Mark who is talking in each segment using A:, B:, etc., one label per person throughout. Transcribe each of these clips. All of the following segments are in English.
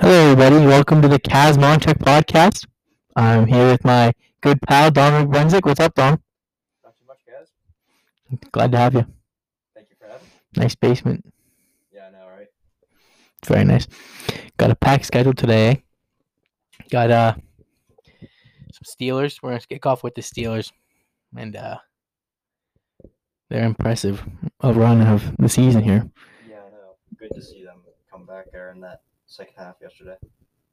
A: Hello, everybody. Welcome to the Kaz Monchek podcast. I'm here with my good pal, Dominic Brenzick. What's up, Don?
B: Not too much, guys.
A: Glad to have you.
B: Thank you for having me.
A: Nice basement.
B: Yeah, I know, right?
A: Very nice. Got a pack scheduled today. Got uh some Steelers. We're gonna kick off with the Steelers, and uh they're impressive a run of the season here.
B: Yeah, I know. Good to see them come back there in that second half yesterday.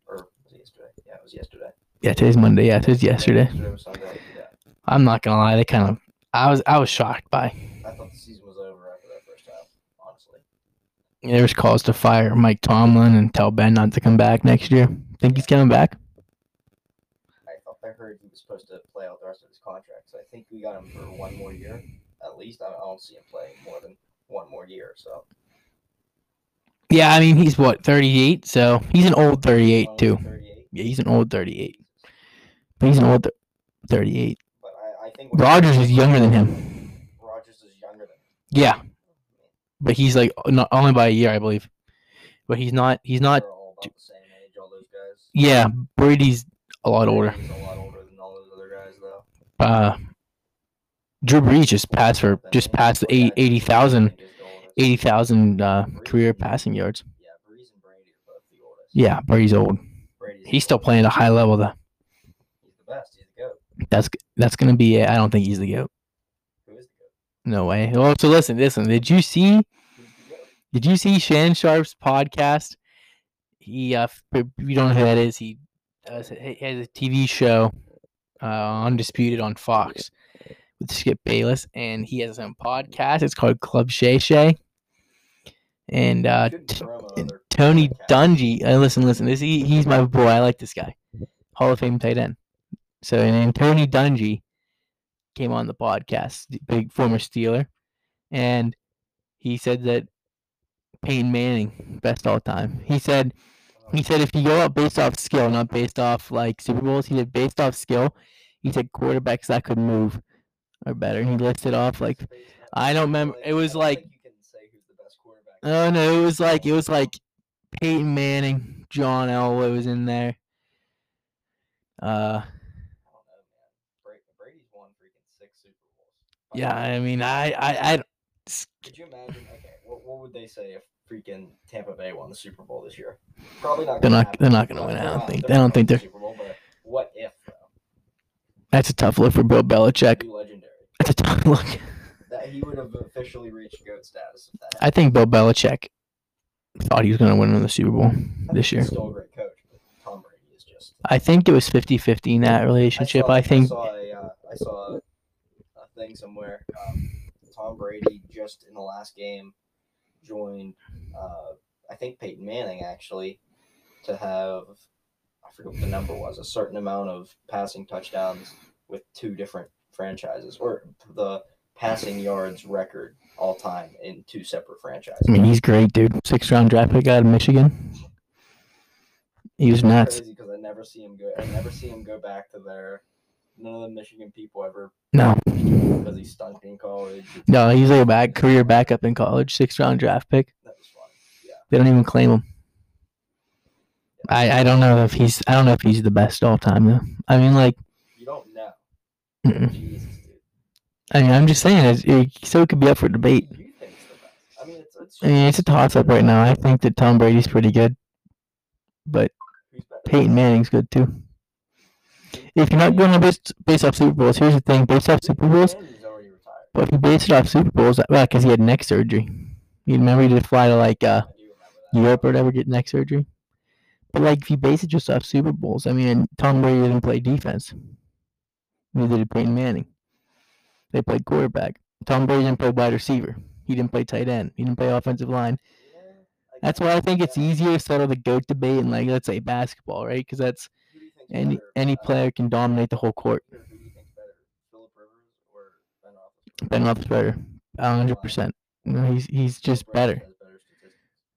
B: Or was it yesterday? Yeah, it was yesterday.
A: Yeah, today's Monday. Yeah, today's yesterday.
B: Yesterday was Sunday. Yeah.
A: I'm not gonna lie. They kind of. I was I was shocked by.
B: I thought the season was over after that first half, honestly.
A: There was calls to fire Mike Tomlin and tell Ben not to come back next year. Think he's coming back?
B: I thought I heard he was supposed to play out the rest of his contract, so I think we got him for one more year. At least I I don't see him playing more than one more year. So
A: Yeah, I mean he's what 38, so he's an old 38 too.
B: 38,
A: Yeah, he's an old 38, but he's an old th- 38.
B: but I, I think
A: Rodgers is younger than him.
B: Rodgers is younger than.
A: Yeah, but he's like not only by a year, I believe. But he's not. He's not.
B: All the same age, all those guys.
A: Yeah, Brady's a lot older.
B: Brady's a lot older than all those other guys, though.
A: Uh, Drew Brees just passed for just passed the eight- 80,000 80,000 uh, career passing yards.
B: Yeah.
A: Yeah, Brady's old. He's still playing at a high level though.
B: He's the best. He's the goat.
A: That's that's gonna be it. I don't think he's the goat. No way. Well, so listen, listen. Did you see? Did you see Shannon Sharpe's podcast? He, uh, you don't know who that is, he does. He has a TV show, uh, Undisputed on Fox, with Skip Bayless, and he has his own podcast. It's called Club Shay Shay. And uh, T- and Tony. Dungy. Uh, listen, listen. This he, he's my boy. I like this guy. Hall of Fame tight end. So and then Tony Dungy came on the podcast, the big former Steeler, and he said that Peyton Manning best all time. He said he said if you go out based off skill, not based off like Super Bowls, he said based off skill. He said quarterbacks that could move are better. He listed off like I don't remember- it was like-
B: think you can say who's the best quarterback.
A: Oh no, it was like it was like Peyton Manning, John Elway was in there. Uh,
B: I don't know, man. Bra- Brady's won freaking six Super Bowls.
A: Yeah,
B: I mean,
A: I I, I, I, I, s-
B: Could you imagine? Okay, what, what would they say if freaking Tampa Bay won the Super Bowl this year? Probably not.
A: They're not-
B: happen.
A: they're not gonna win, I don't think- I don't think they're-
B: Bowl, what if though?
A: that's a tough look for Bill Belichick.
B: Be legendary.
A: That's a tough look.
B: That he would have officially reached goat status if that.
A: I think Bill Belichick thought he was going to win in the Super Bowl this year.
B: Still a great coach, but Tom Brady is just.
A: I think it was 50-50 in that relationship.
B: saw,
A: I think
B: I saw a, uh, I saw a thing somewhere. Um, Tom Brady just in the last game joined, uh, I think Peyton Manning actually, to have I forget what the number was, a certain amount of passing touchdowns with two different franchises, or the passing yards record all time in two separate franchises.
A: I mean, he's great, dude. Six round draft pick out of Michigan. He was nuts.
B: crazy because I never see him go. I never see him go back to there. None of the Michigan people ever
A: No,
B: because he stunk in college.
A: no, he's like a back career backup in college. Six round draft pick.
B: That was fun. Yeah.
A: They don't even claim him. I, I don't know if he's I don't know if he's the best all time though. I mean like
B: You don't know.
A: Mm-mm.
B: Jesus, dude.
A: I mean I'm just saying it, it so it could be up for debate.
B: Who do you think's the best? I mean, it's it's.
A: I mean it's a toss up right now. I think that Tom Brady's pretty good, but
B: Who's better?
A: Peyton Manning's good too. If you're not going to base based off Super Bowls, here's the thing: based off Super Bowls,
B: Manning's already retired.
A: but if you base it off Super Bowls, well, because he had neck surgery. You remember he did fly to like uh,
B: I do remember that.
A: Europe or whatever, get neck surgery. But like, if you base it just off Super Bowls, I mean, Tom Brady didn't play defense. Neither did Peyton Manning. They played quarterback. Tom Brady didn't play wide receiver. He didn't play tight end. He didn't play offensive line. That's why I think it's easier to settle the goat debate in like let's say basketball, right? Because that's any any player can dominate the whole court.
B: Philip Ben Roethlisberger?
A: Hundred percent. No, he's he's just better.
B: better.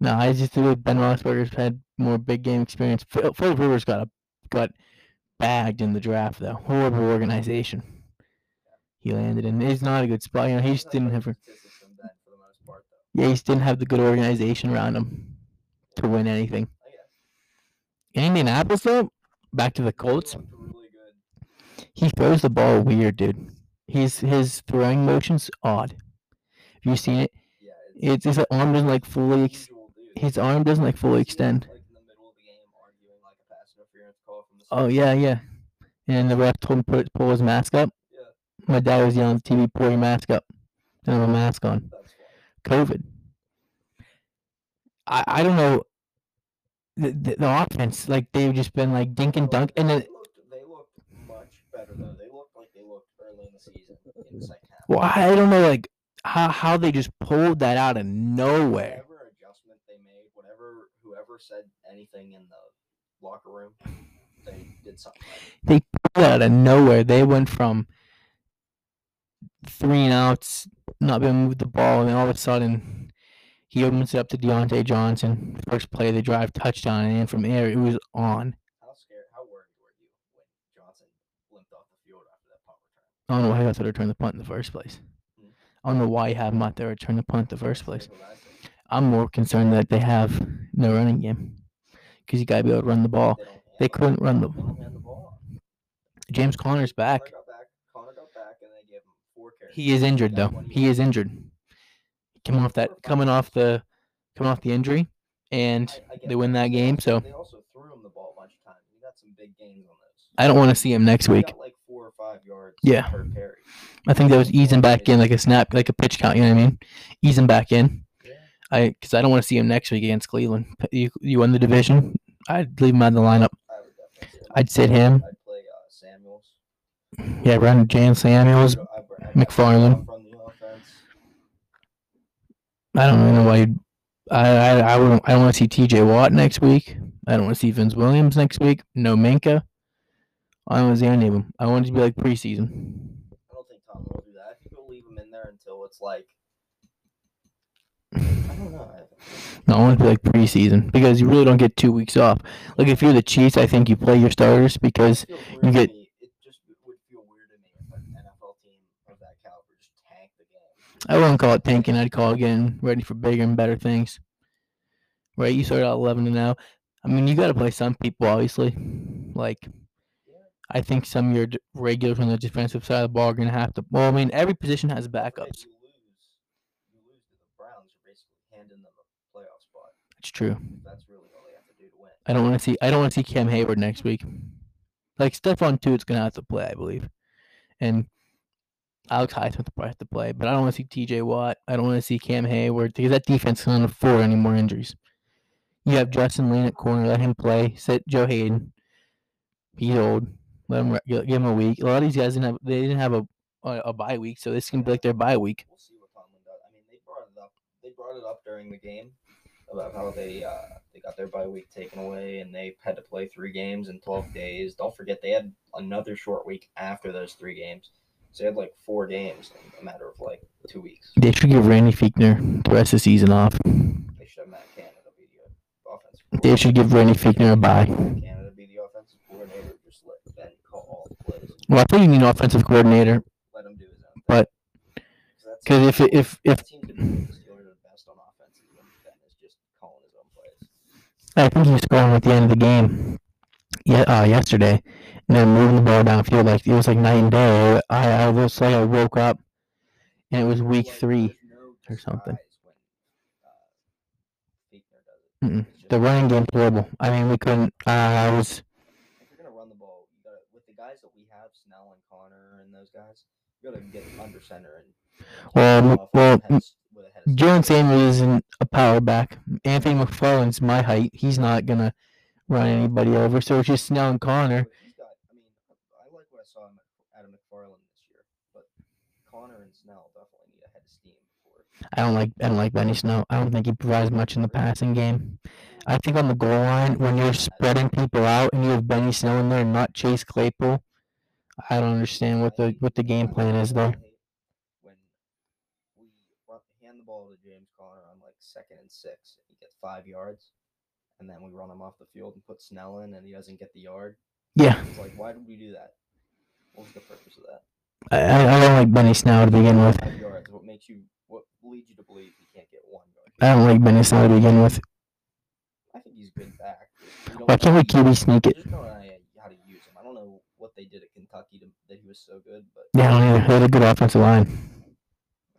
A: No, I just think Ben Roethlisberger's had more big game experience. Phil, Phil Rivers got a, got bagged in the draft though. Horrible organization. He landed in. He's not a good spot. You know, he just didn't have. a-
B: statistics than Ben for the most part, though.
A: Yeah, he just didn't have the good organization around him to win anything. In Indianapolis though, back to the Colts.
B: He looked really good.
A: He throws the ball weird, dude. He's his throwing motion's odd. Have you seen it?
B: Yeah,
A: It's his arm doesn't like fully. Ex- his arm doesn't like fully extend.
B: Like in the middle of the game, arguing like a pass interference call from the.
A: Oh yeah, yeah. And the ref told him to put pull his mask up.
B: Yeah.
A: My dad was yelling at the TV, pull your mask up. Don't have a mask on. COVID. I, I don't know. The, the, the offense, like they've just been like dink and dunk, and then
B: they looked, they looked much better though. They looked like they looked early in the season in the second half.
A: well, I don't know like how how they just pulled that out of nowhere.
B: Whatever adjustment they made, whatever whoever said anything in the locker room, they did something.
A: Pulled it out of nowhere. They went from three and outs, not being able to move the ball, and then all of a sudden he opens it up to Diontae Johnson. First play of the drive, touchdown, and from there it was on.
B: How scared? How worried were you when Johnson limped off the field after that punt return?
A: I don't know why he got to return the punt in the first place.
B: Hmm.
A: I don't know why you have him out there return the punt in the first place. I'm more concerned that they have no running game because you got to be able to run the ball.
B: They, don't hand
A: They
B: the-
A: couldn't run the.
B: They don't hand the ball.
A: James Conner's back.
B: Conner got back. Conner got back, and they gave him four carries.
A: He is injured though. He is injured. Coming off that,
B: Four or five
A: coming off the, coming off the injury, and
B: I- I get
A: they win that game. So
B: they also threw him the ball a bunch of times. He got some big gains on those.
A: I don't want to see him next week.
B: like four or five yards.
A: Yeah.
B: Per carry.
A: I think that was easing back in like a snap, like a pitch count. You know what I mean? Easing back in.
B: Yeah.
A: I because I don't want to see him next week against Cleveland. You you won the division. I'd leave him out of the lineup.
B: I would definitely sit him.
A: I'd sit him.
B: I'd play uh, Samuels.
A: Yeah, run Jaylen Samuels. McFarland.
B: I'd run the offense.
A: I don't really know why. You'd, I I I wouldn't. I don't want to see T.J. Watt next week. I don't want to see Vince Williams next week. No Minkah. I don't want to see any of them. I want it to be like preseason.
B: I don't think Tom will do that. I think he'll leave him in there until it's like. I don't know. I-
A: No, I want to be like preseason because you really don't get two weeks off. Like if you're the Chiefs, I think you play your starters because
B: It feels weird
A: you get-
B: It just would feel weird to me if an NFL team of that caliber just tanked the game.
A: I wouldn't call it tanking. I'd call it getting ready for bigger and better things. Right? You start out 11 and now. I mean, you got to play some people, obviously. Like, I think some of your regulars on the defensive side of the ball are going to have to. Well, I mean, every position has backups.
B: you lose, you lose to the Browns. You're basically handing them a playoff spot.
A: It's true.
B: That's really all they have to do to win.
A: I don't want to see. I don't want to see Cam Heyward next week. Like Stephon Tuitt's going to have to play, I believe, and Alex Highsmith will probably have to play. But I don't want to see T.J. Watt. I don't want to see Cam Heyward because that defense can't afford any more injuries. You have Justin Layne at corner. Let him play. Sit Joe Haden. He's old. Let him give him a week. A lot of these guys didn't have. They didn't have a a, a bye week, so this can be like their bye week.
B: We'll see what Tomlin does. I mean, they brought it up. They brought it up during the game about how they uh, they got their bye week taken away and they had to play three games in 12 days. Don't forget they had another short week after those three games, so they had like four games in a matter of like two weeks.
A: They should give Randy Fichtner the rest of the season off.
B: They should have Matt Canada be the offensive.
A: They should give Randy Fichtner a bye.
B: Canada be the offensive coordinator. Just let Ben call all the plays.
A: Well, I think you need an offensive coordinator
B: Let him do his own.
A: But-
B: because
A: if if if
B: that team could do what the Steelers are best on offense, and Ben is just calling his own plays.
A: I think he was scoring at the end of the game, yeah, uh, yesterday, and then moving the ball downfield like it was like night and day. I, I was like I woke up, and it was week three. or something.
B: disguise When, Fichtner does it.
A: Mm-mm. The running game's horrible. I mean, we couldn't. Uh, I was.
B: If you're gonna run the ball, you gotta with the guys that we have, Snell and Conner and those guys, you gotta get under center and.
A: Well,
B: take
A: m-
B: off
A: well,
B: with a head of s- with a head of
A: Jalen. Samuels isn't a power back. Anthony McFarland's my height. He's not gonna run anybody over. So it's just Snell and
B: Conner. He's got. I mean, I like what I saw out of McFarland this year, but Conner and Snell definitely need a head of steam before.
A: I don't like. I don't like Benny Snell. I don't think he provides much in the passing game. I think on the goal line, when you're spreading people out and you have Benny Snell in there and not Chase Claypool, I don't understand what the what the game plan is there.
B: When we run, hand the ball to James Conner on like second and six, and he gets five yards, and then we run him off the field and put Snell in, and he doesn't get the yard.
A: Yeah,
B: It's like, why did we do that? What was the purpose of that?
A: I, I don't like Benny Snell to begin with.
B: Five yards. What makes you? What leads you to believe he can't get one yard?
A: I don't like Benny Snell to begin with.
B: I think he's good back.
A: Why can't we QB sneak it?
B: Just don't know how to use him. I don't know what they did at Kentucky to, that he was so good, but
A: Yeah, I don't either. They had a good offensive line.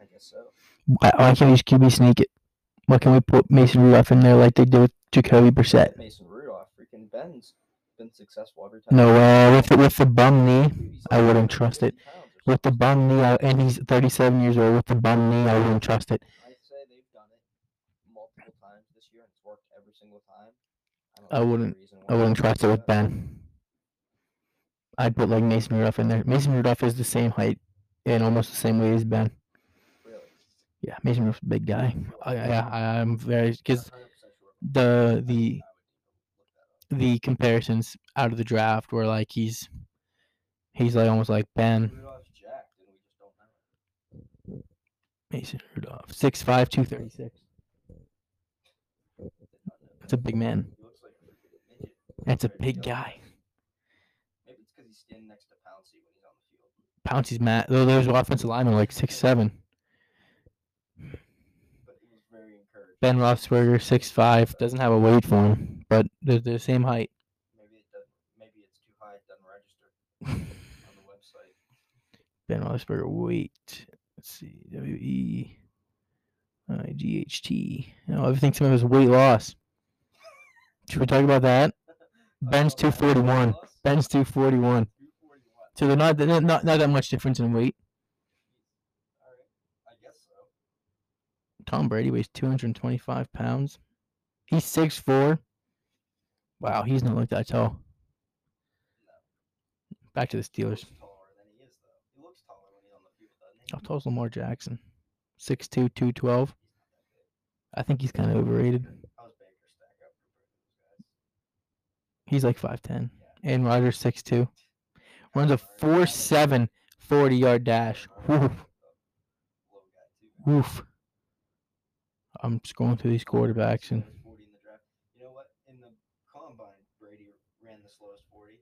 B: I guess so.
A: Why, why can't we just QB sneak it? Why can't we put Mason Rudolph in there like they did with Jacoby Brissett?
B: Mason Rudolph, freaking Ben's been successful every time.
A: No, uh, with the, with the bum knee, I wouldn't trust it.
B: 180 pounds or
A: with the bum knee, I, and he's 37 years old. With the bum knee, I wouldn't trust it.
B: I'd say they've done it multiple times this year, and it's worked every single time. don't
A: I wouldn't- I wouldn't trust it with. Ben. I'd put like Mason Rudolph in there. Mason Rudolph is the same height and almost the same weight as Ben. Yeah, Mason Rudolph's a big guy. I, I, I'm very because
B: Not 100% sure.
A: the the
B: I would look that up.
A: the comparisons out of the draft were like he's he's like almost like Ben
B: Rudolph's jacked, and we just don't know. it.
A: Mason Rudolph, 6'5", 236.
B: Did not
A: That's a big man.
B: He looks like a freaking midget.
A: That's a big guy.
B: Maybe it's because he's standing next to Pouncey when he's on the field.
A: Pouncey's mad. Though there's offensive lineman like six seven.
B: But he was very encouraged.
A: Ben Roethlisberger, six five, doesn't have a weight for him, but they're they're the same height.
B: Maybe it does. Maybe it's too high. It doesn't register on the website.
A: Ben Roethlisberger weight. Let's see, W E I G H T. Oh, everything to me was weight loss. Should we talk about that? Ben's two forty one. Ben's two forty one.
B: 241.
A: So they're not they're not not that much difference in weight.
B: All right. I guess so.
A: Tom Brady weighs 225 pounds. He's 6'4. Wow, he's not like that tall. Back to the
B: He
A: Steelers.
B: looks taller than he is, though. He looks taller when he's on the field, doesn't he?
A: How tall is Lamar Jackson? 6'2, 212.
B: He's not that big.
A: I think he's kind of overrated.
B: How's Baker stack up compared to those guys?
A: He's like 5'10. And Rodgers 6'2. Runs a 4'7 40 yard dash. Woof.
B: Low guy, too.
A: Woof. I'm scrolling through these quarterbacks and
B: 40 in the draft. You know what? In the combine, Brady ran the slowest 40.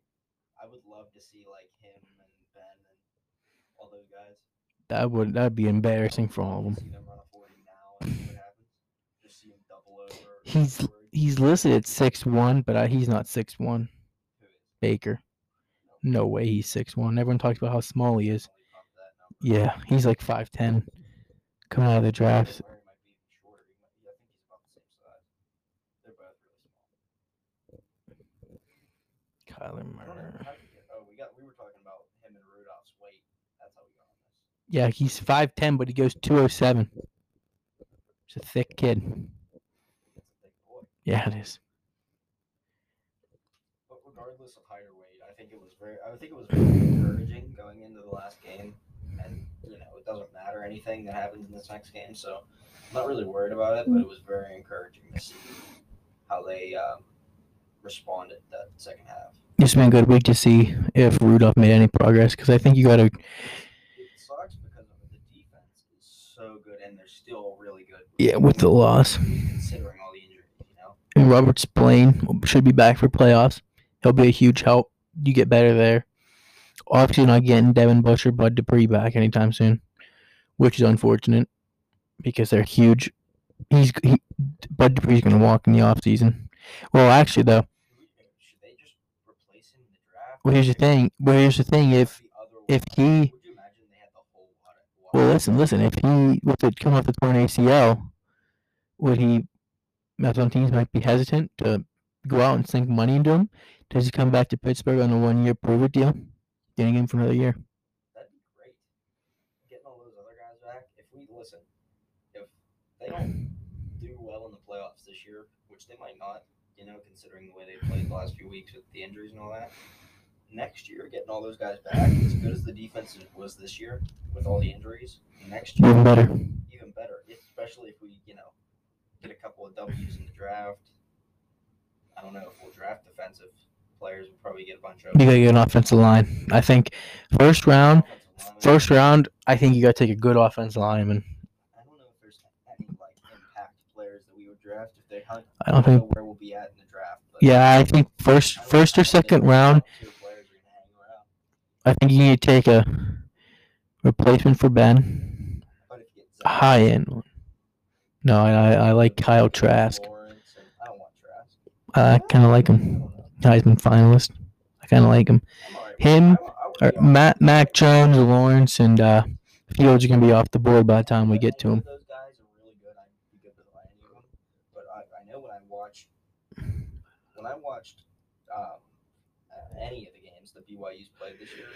B: I would love to see like him and Ben and all those guys.
A: that would that'd be embarrassing for all of them.
B: See them run a 40 now and see what happens. Just see him double over.
A: He's he's listed at six one, but I, he's not
B: six one.
A: Baker. No way he's 6'1. Everyone talks about how small he is.
B: Only pump that number.
A: Yeah, he's like 5'10 coming out of the draft.
B: Murray might be even shorter. He might, yeah, I think he's about the same size. They're both really small.
A: Kyler
B: I don't know.
A: Murray.
B: How did we get, oh, we got. We were talking about him and Rudolph's weight. That's how we got on this.
A: Yeah, he's 5'10, but he goes 207. He's a thick kid.
B: That's a big boy.
A: Yeah, it is.
B: But regardless of height or weight, I think it was very. I think it was very encouraging going into the last game, and you know it doesn't matter anything that happens in this next game, so I'm not really worried about it. But it was very encouraging to see how they um, responded that second half.
A: It's been a good week to see if Rudolph made any progress because I think you got to.
B: It sucks because of the defense is so good, and they're still really good.
A: Yeah, with the loss.
B: considering all the injuries, you know.
A: And Robert Spillane should be back for playoffs. He'll be a huge help. You get better there. Obviously, not getting Devin Bush or Bud Dupree back anytime soon, which is unfortunate because they're huge. He's he, Bud Dupree's going to walk in the offseason. Well, actually, though,
B: Do we- Should they just replace him in the draft?
A: Well, here's the thing. Well, here's the thing. If if he? Well, listen, listen. If he with it come off the torn ACL, would he? Some teams might be hesitant to go out and sink money into him. Does he come back to Pittsburgh on a one-year prove-it deal? Getting him for another year.
B: That'd be great. Getting all those other guys back. If we listen, if they don't do well in the playoffs this year, which they might not, you know, considering the way they played the last few weeks with the injuries and all that. Next year, getting all those guys back, as good as the defense was this year with all the injuries, next year
A: Even better.
B: even better, especially if we, you know, get a couple of W's in the draft. I don't know if we'll draft defensive players. We'll probably get a bunch of
A: You gotta get an offensive line. I think first round, first round. I think you gotta take a good offensive lineman.
B: I don't know if there's any like impact players that we would draft if they hunt.
A: I don't think.
B: know where we'll be at in the draft.
A: Yeah, I think first, first or second round.
B: top two players are gonna hang around.
A: I think you need to take a replacement for Ben. High end one. No, I I, like Kyle Trask.
B: I
A: kind of like him. Heisman finalist. I kind of like him. Him, Or Matt, Mac. Jones, Lawrence, and uh, Fields are gonna be off the board by the time we get to him.
B: of Those guys are really good. I'd be good with any of them. But I, I know when I watched when I watched um, uh, any of the BYU's played this year,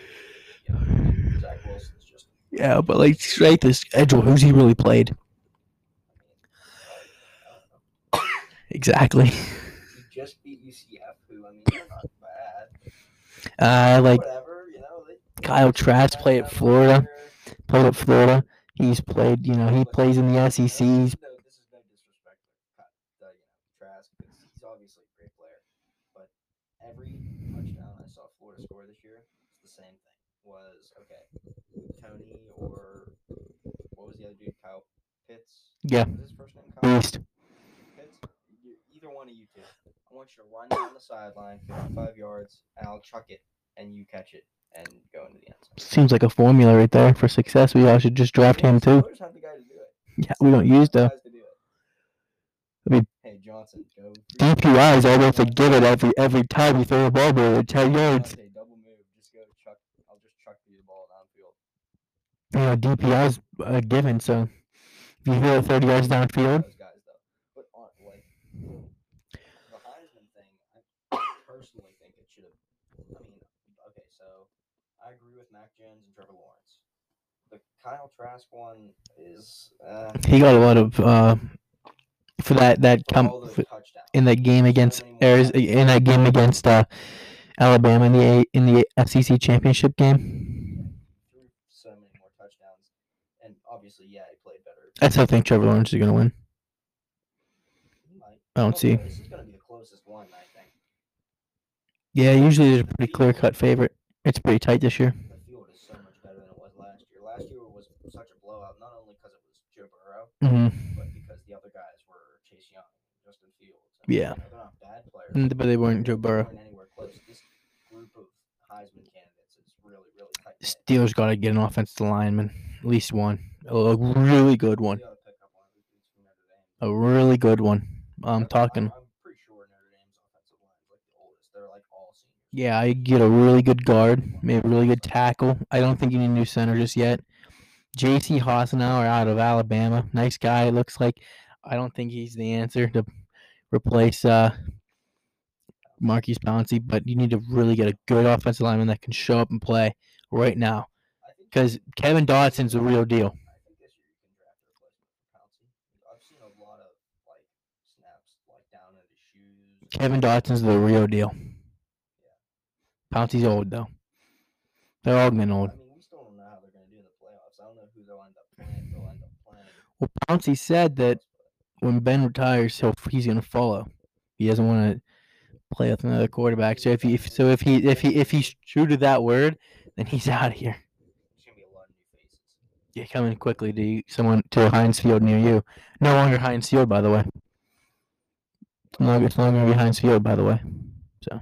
B: you know, Zach Wilson's just
A: Yeah, but like straight the schedule, who's he really played?
B: I mean, I don't know.
A: Exactly.
B: he just beat UCF, who I mean they're not bad.
A: Uh, like
B: Whatever, you know. They,
A: Kyle Trask played at Florida. Played at Florida. He's played. You know, he plays in the SEC.
B: This
A: He's
B: is no, this is no disrespect to Cut- uh, you know, Trask, 'cause he's obviously a great player. But every touchdown I saw Florida score this year, it's the same thing. Was okay, Toney or what was the other dude? Kyle Pitts.
A: Yeah.
B: Was his first name Kyle
A: beast.
B: Either one of you two. I want you to run down the sideline, 55 yards, and I'll chuck it, and you catch it and go into the end zone.
A: Seems like a formula right there for success. We all should just draft him too.
B: To.
A: Yeah, we don't use the
B: Guys to do it.
A: I mean-
B: hey Johnson, go.
A: DPI is almost a give it every every time you throw a ball over ten yards.
B: Diontae, double move. Just go chuck. I'll just chuck you the ball downfield.
A: You know, DPI is a given. So you it thirty yards downfield,
B: guys though, but on like the Heisman thing, I personally think it should have. I mean, okay, so I agree with Mac Jones and Trevor Lawrence. The Kyle Trask one is uh,
A: he got a lot of uh for that that come
B: all those
A: for-
B: touchdowns.
A: in that game against Arizona, in that game against uh, Alabama in the in the SEC championship game.
B: so many more touchdowns, and obviously, yeah, he played better.
A: I still think Trevor Lawrence is gonna win. I don't see.
B: This is gonna be the closest one, I think.
A: Yeah, usually there's a pretty clear cut favorite. It's pretty tight this year.
B: The field is so much better than it was last year. Last year was such a blowout, not only because it was Joe Burrow,
A: mm-hmm.
B: but because the other guys were Chase Young, Justin Fields. and,
A: Yeah.
B: they're not bad players.
A: Mm, But they weren't Joe Burrow.
B: weren't anywhere close. This group of Heisman candidates is really, really tight.
A: Steelers got to get an offensive lineman, at least one, a really good one,
B: They ought to pick up one of those dudes from Notre Dame.
A: a really good one. I'm talking.
B: I'm, pretty sure Notre Dame's offensive line is like the oldest. They're like all seniors.
A: Yeah, I get a really good guard, maybe a really good tackle. I don't think you need a new center just yet. J.C. Hassenauer out of Alabama, nice guy. It looks like. I don't think he's the answer to replace uh, Maurkice Pouncey, but you need to really get a good offensive lineman that can show up and play right now. Because Kevin Dotson's the real deal.
B: I think this year you can draft a replacement for Pouncey. I've seen a lot of like snaps like down in his shoes.
A: Kevin Dotson's the real deal. Pouncey's old though. They're all getting old.
B: I mean, we still don't know how they're going to do in the playoffs. I don't know who they'll end up playing. They'll end up playing.
A: Well, Pouncey said that when Ben retires, he'll he's gonna follow. He doesn't want to play with another quarterback. So if he if, so if he if he if he's true to that word, then he's out of here.
B: There's going to be a lot of new faces.
A: Yeah, coming quickly to someone to Heinz Field near you. No longer Heinz Field, by the way. It's no longer, it's no longer gonna be Heinz Field, by the way. So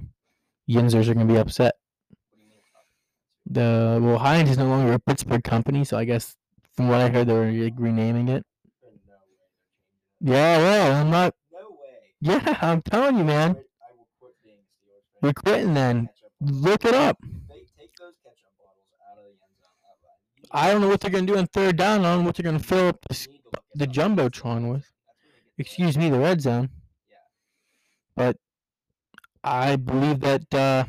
A: Yinzers are gonna be upset.
B: What do you mean it's not?
A: The well, Heinz is no longer a Pittsburgh company, so I guess from what I heard, they were like, renaming it.
B: There's no way they're changing it.
A: Yeah, well, I'm not.
B: No way.
A: Yeah, I'm telling you, man.
B: quit- I will quit being a Steelers fan.
A: We're quitting then. Look it up.
B: If They take those ketchup bottles out of the end zone. uh, uh, you need
A: I don't know what they're gonna do on third down. I don't know what they're gonna fill up the,
B: to
A: the jumbotron with. Excuse me, the red zone. But I believe that uh,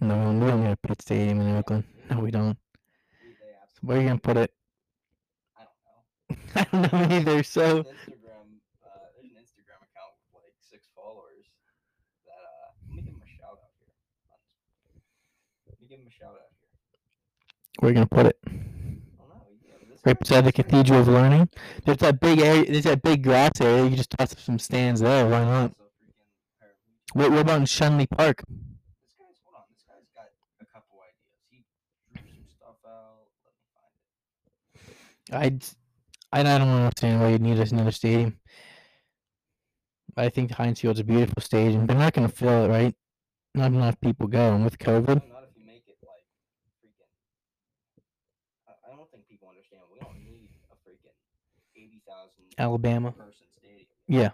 A: no, we don't need a pit stadium in Oakland. No, we don't. Where are you gonna put it?
B: I don't know.
A: I don't know either. So
B: There's an Instagram. Uh, there's an Instagram account with like six followers. That uh, let me give him a shout out here. Let me give him a shout out here.
A: Where are you gonna put it?
B: I don't know. Yeah, this
A: Right beside the Cathedral of Learning. There's that big area. There's that big grass area. You just toss up some stands there. Why not?
B: It's a freaking pair of Legion.
A: What, what about in Schenley Park?
B: This guy's hold on. This guy's got a couple ideas. He drew some stuff out. Let me find it.
A: I'd, I I don't understand why you need another stadium. I think the Heinz Field's a beautiful stadium. They're not going to fill it, right? Not enough people go, and with COVID,
B: Alabama. Yeah.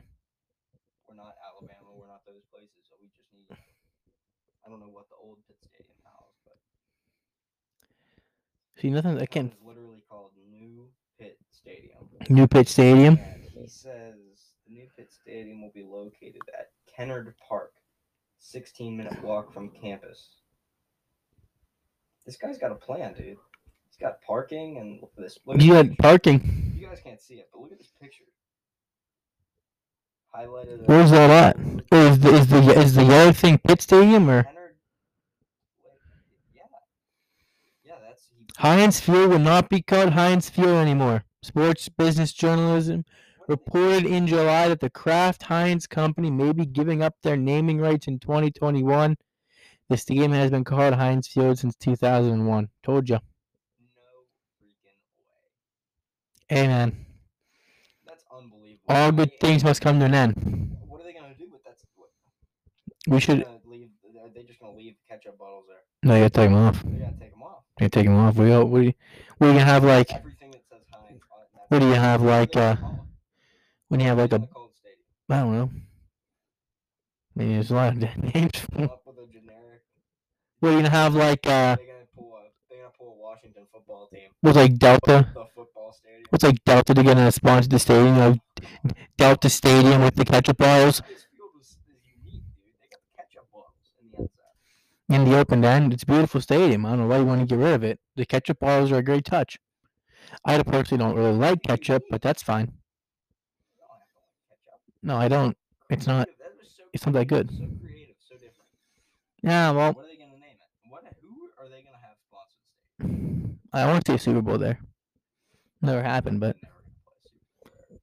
B: We're not Alabama. We're not those places. So we just need. I don't know what
A: the
B: old Pitt Stadium
A: house, but See nothing. I can't.
B: literally called New Pitt Stadium.
A: New Pitt Stadium.
B: And he says the new Pitt Stadium will be located at Kennard Park, 16 minute walk from campus. This guy's got a plan, dude. He's got parking and look at this. Look at
A: You
B: this
A: had parking.
B: You guys can't see it, but look at this picture. Highlighted.
A: Where's that at? Is the is the is the yellow thing Pitt Stadium or
B: Yeah. Yeah, that's.
A: Heinz Field will not be called Heinz Field anymore. Sports Business Journalism
B: what did they-
A: reported in July that the Kraft Heinz Company may be giving up their naming rights in 2021. The stadium has been called Heinz Field since 2001. Told you.
B: No freaking
A: man,
B: That's unbelievable.
A: all good
B: I-
A: things must come to an end.
B: What are they gonna do with that? What,
A: We should.
B: leave. Are they just gonna leave ketchup bottles there?
A: No, you gotta take them off.
B: They gotta take them off.
A: You gotta take them off. We all, we we gonna have like
B: Everything that says Heinz. that's
A: What do you have,
B: what are they
A: like, uh, when you have like a
B: are they gonna call the
A: don't know. I mean, there's a lot of names.
B: Up with a generic.
A: We're gonna have like uh,
B: They're gonna pull a. They're gonna pull a Washington football team.
A: what's like Delta?
B: Stadium.
A: What's like Delta to get a sponsor the stadium? Like Delta Stadium with the ketchup bottles
B: This field was, is unique, dude. They got the ketchup bottles in the end zone.
A: in the open end. It's a beautiful stadium. I don't know why you want to get rid of it. The ketchup bottles are a great touch. I personally don't really like ketchup, but that's fine.
B: You don't have to like ketchup.
A: No, I don't. It's not-
B: Creative, that was so
A: it's not that good.
B: So creative, so different.
A: Yeah, well,
B: What are they gonna name it? What? Who are they gonna have sponsor the stadium?
A: I want to see a Super Bowl there. Never happened, but
B: They're never gonna play Super Bowl there.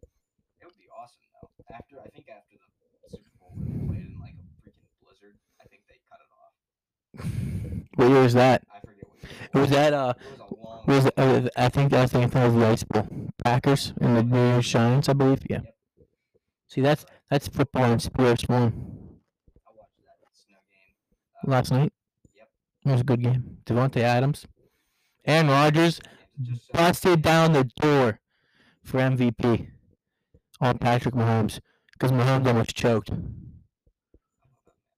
B: It would be awesome though. After I think after the Super Bowl they played in like a freaking blizzard, I think they cut it off.
A: what year was that?
B: I forget what year it
A: Was that uh?
B: It was a long.
A: Was uh, I think that was the thing of the Ice Bowl. Packers and the New York Giants, I believe. Yeah.
B: Yep.
A: See, that's that's football in spirit form.
B: I watched that snow game. uh,
A: Last night.
B: Yep.
A: It was a good game. Davante Adams, Aaron Rodgers
B: just
A: busted down the door for MVP on Patrick Mahomes because Mahomes almost choked.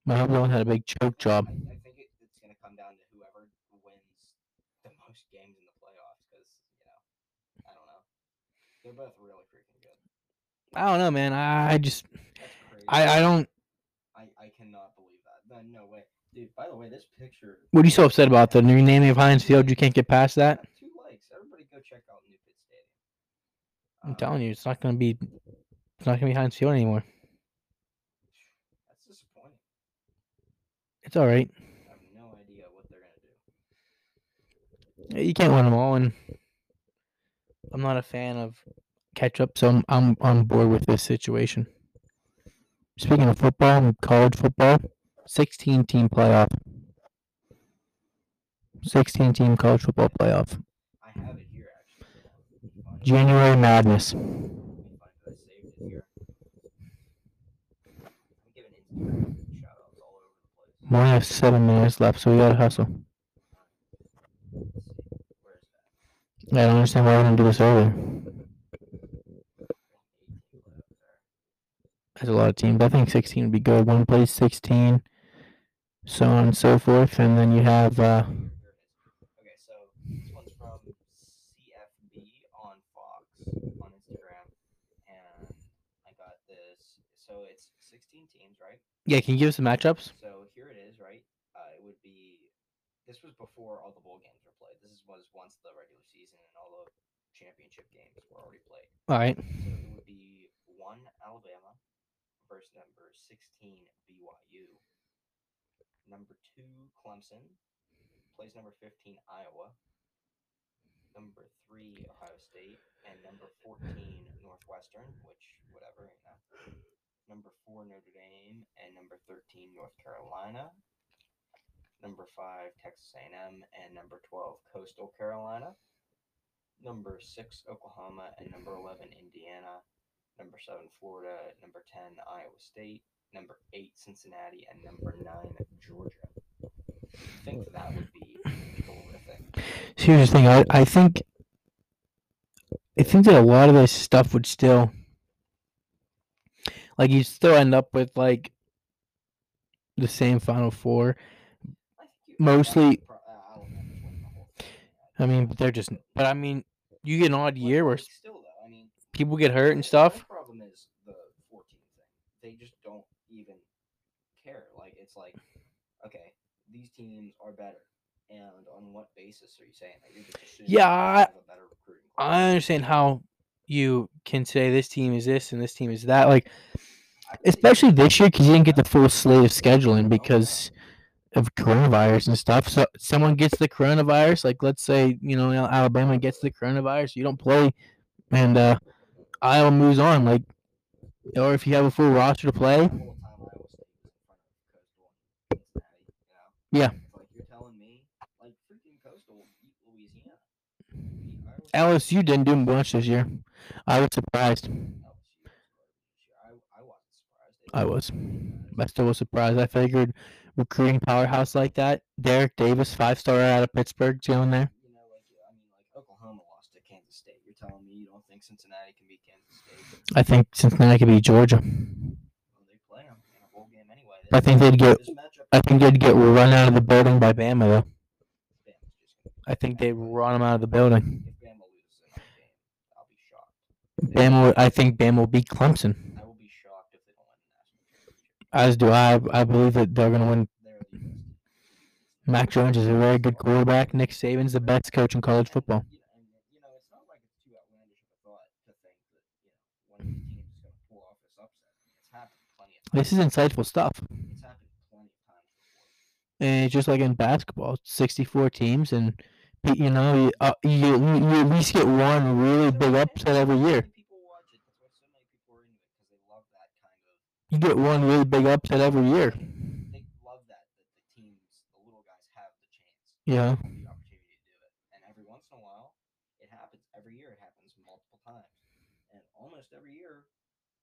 A: Mahomes almost had a big choke job.
B: I, think it, it's going to come down to whoever wins the most games in the playoffs because, you know, I don't know. They're both really freaking good.
A: I don't know, man. I, just I, I don't.
B: I, I cannot believe that. No, no way. Dude, by the way, this picture.
A: What are you so upset about? The renaming of Heinz Field? You can't get past that.
B: got Two likes. Everybody go check out New Pitt Stadium.
A: I'm
B: Uh,
A: telling you, it's not gonna be. It's not gonna be Heinz Field anymore.
B: That's disappointing.
A: It's all right.
B: I have no idea what they're going to do.
A: You can't win them all, and I'm not a fan of ketchup, so I'm I'm on board with this situation. Speaking of football, college football, 16 team playoff. 16 team college football playoff.
B: The Madness.
A: We only have seven minutes left, so we gotta hustle. I don't understand why we didn't do this earlier.
B: 18 left there.
A: There's a lot of teams. I think 16 would be good. One plays 16, so on and so forth, and then you have uh,
B: Here, here it is. Okay, so this one's from CFB on Fox on Instagram, and I got this. So it's 16 teams, right?
A: Yeah. Can you give us the matchups?
B: So here it is, right? Uh, it would be. This was before all the bowl games were played. This was once the regular season and all the championship games were already played.
A: All right.
B: So it would be one Alabama versus number 16 BYU. Number two Clemson plays number 15 Iowa. Number three Ohio State and number 14 Northwestern, which whatever you know. Number four Notre Dame and number 13 North Carolina. Number five Texas A&M and number 12 Coastal Carolina. Number six Oklahoma and number 11 Indiana number seven Florida, number ten Iowa State, number eight Cincinnati, and number nine Georgia. I think that would be horrific.
A: Here's the thing. I I think I think that a lot of this stuff would still like you still end up with like the same Final Four.
B: I think you,
A: Mostly-
B: uh, Alabama's winning the whole thing.
A: I mean, but they're just. But I mean, you get an odd year where
B: still though, I mean,
A: people get hurt and stuff.
B: Problem is the 14 thing. They just don't even care. Like it's like, okay, these teams are better, and on what basis are you saying that? You're just
A: Yeah,
B: that they
A: I-
B: have a better recruiting class.
A: I understand how you can say this team is this and this team is that. Like, especially this year because you didn't get the full slate of scheduling because of coronavirus and stuff. So someone gets the coronavirus, like let's say you know Alabama gets the coronavirus, you don't play, and uh, Iowa moves on. Like, or if you have a full roster to play,
B: the whole time Iowa State was in front of Coastal and Cincinnati, you know?
A: Yeah.
B: Like you're telling me, like freaking Coastal beat Louisiana. Beat Iowa
A: LSU didn't do much this year. I was surprised.
B: LSU was garbage this year. I, I wasn't surprised. They
A: I
B: looked
A: was. I still was surprised. I figured recruiting powerhouse like that, Derek Davis, five star out of Pittsburgh, going there.
B: You know, like I mean, like Oklahoma lost to Kansas State. You're telling me you don't think Cincinnati can beat Kansas State?
A: I think Cincinnati could beat Georgia.
B: Well, they play them in a bowl game anyway.
A: I think they'd get. I think they'd get run out of the building by Bama though.
B: Bama's just gonna
A: I think they'd run them out of the building.
B: If Bama loses another game, I'll be
A: Bama, will- I think Bam will beat Clemson.
B: I will be shocked if they don't win the.
A: As do I. I believe that they're win.
B: The best. team.
A: Mac Jones is a very good quarterback. Nick Saban's the best coach in college football.
B: You know, and, you know, it's not like it's too outlandish of a thought to think that you know one of these teams is going to pull off this upset. It's happened plenty of times.
A: This is insightful stuff.
B: It's happened plenty of times before.
A: And just like in basketball, 64 teams, and you know, you, uh, you, you you at least get one really big upset every year.
B: People watch it. That's why so many people are into it because they love that kind of.
A: You get one really big upset every year.
B: They love that that the teams, the little guys, have the chance.
A: Yeah.
B: the opportunity to do it. And every once in a while, it happens. Every year, it happens multiple times. And almost every year,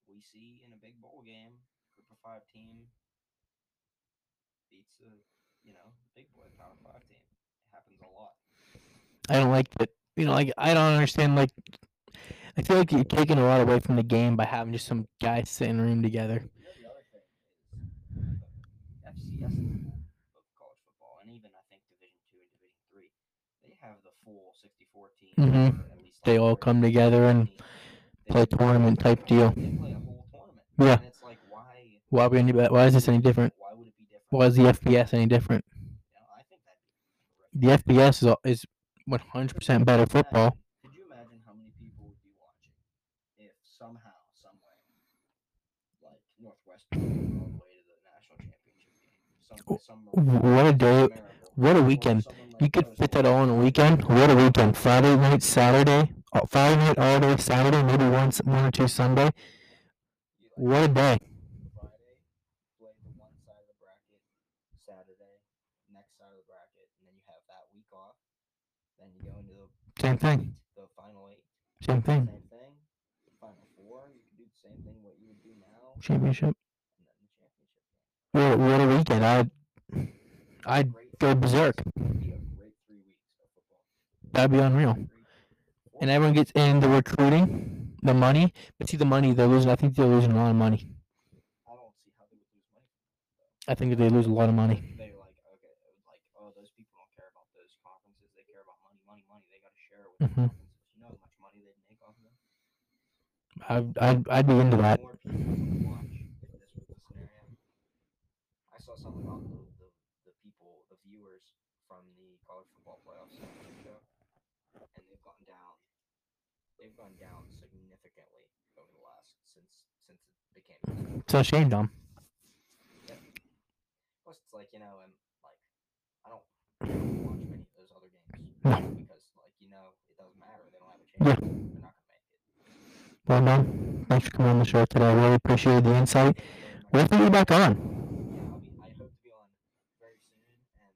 B: we see in a big bowl game, group of five team beats a you know big boy power five team. It happens a lot.
A: I don't like that. You know, like I don't understand. Like, I feel like you're taking a lot away from the game by having just some guys sit in a room together.
B: You know, the other thing is the FCS level of college football, and even I think Division two and Division three, they have the full sixty-four teams. Or at least
A: They all come together and play tournament type deal.
B: They play a whole tournament.
A: Yeah.
B: And it's like, why?
A: Why we any? Why is this any different?
B: Why would it be different?
A: Why is the FBS any different?
B: You know, I think that'd be horrific.
A: The FBS is is 100% better football.
B: Could you imagine how many people would be watching if somehow, some way, like Northwestern all the way to the national championship game? Some, some
A: what a day- what a weekend. You could fit that all in a weekend. What a weekend! Friday night, Saturday, uh, Friday night, all day, Saturday, maybe once one or two Sunday. What a day!
B: Friday, play the one side of the bracket. Saturday, next side of the bracket, and then you have that week off. Then you go into the
A: Same thing.
B: the final eight.
A: Same thing.
B: Same thing. Final four. You can do the same thing what you would do now,
A: Championship.
B: and then the championship.
A: What, what a weekend! I'd I'd go berserk.
B: It'd be a great three weeks of football.
A: That'd be unreal. And everyone gets in the recruiting, the money. But see, the money they're losing. I think they're losing a lot of money.
B: I don't see how they would lose money.
A: I think they lose a lot of money.
B: They're like, okay, it was like, oh, those people don't care about those conferences. They care about money, money, money. They got to share it with
A: Mhm.
B: You know how much money they'd make off of them?
A: I'd I'd, I'd be into that.
B: More people would watch if this was the scenario. I saw something about the, the, the people, the viewers from the college football playoffs show, and they've gone down. They've gone down significantly over the last since since it became.
A: It's a shame, Dom.
B: Plus, it's like you know, and like I don't watch many of those other games
A: No.
B: because, like you know, it doesn't matter. They don't have a chance.
A: Yeah.
B: They're not gonna make it.
A: Well, Dom, thanks for coming on the show today. I really appreciate the insight. We'll have you back on.
B: Yeah, I'll be, I hope to be on very soon and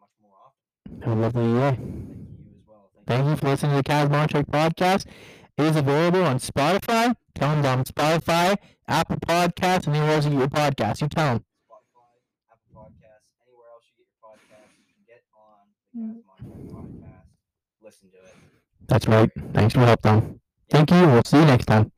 B: much more often.
A: Have a lovely day.
B: Thank you as well. Thank,
A: Thank you for listening to the Cavs Montrek podcast. It is available on Spotify. Tell them on Spotify, Apple Podcasts, and anywhere else you get your podcast. You tell them.
B: Spotify, Apple Podcasts, anywhere else you get your podcasts, you can get on the mm-hmm. Cavs Montrek podcast. Listen to it.
A: That's right. Thanks for help, Dom. Thank you. We'll see you next time.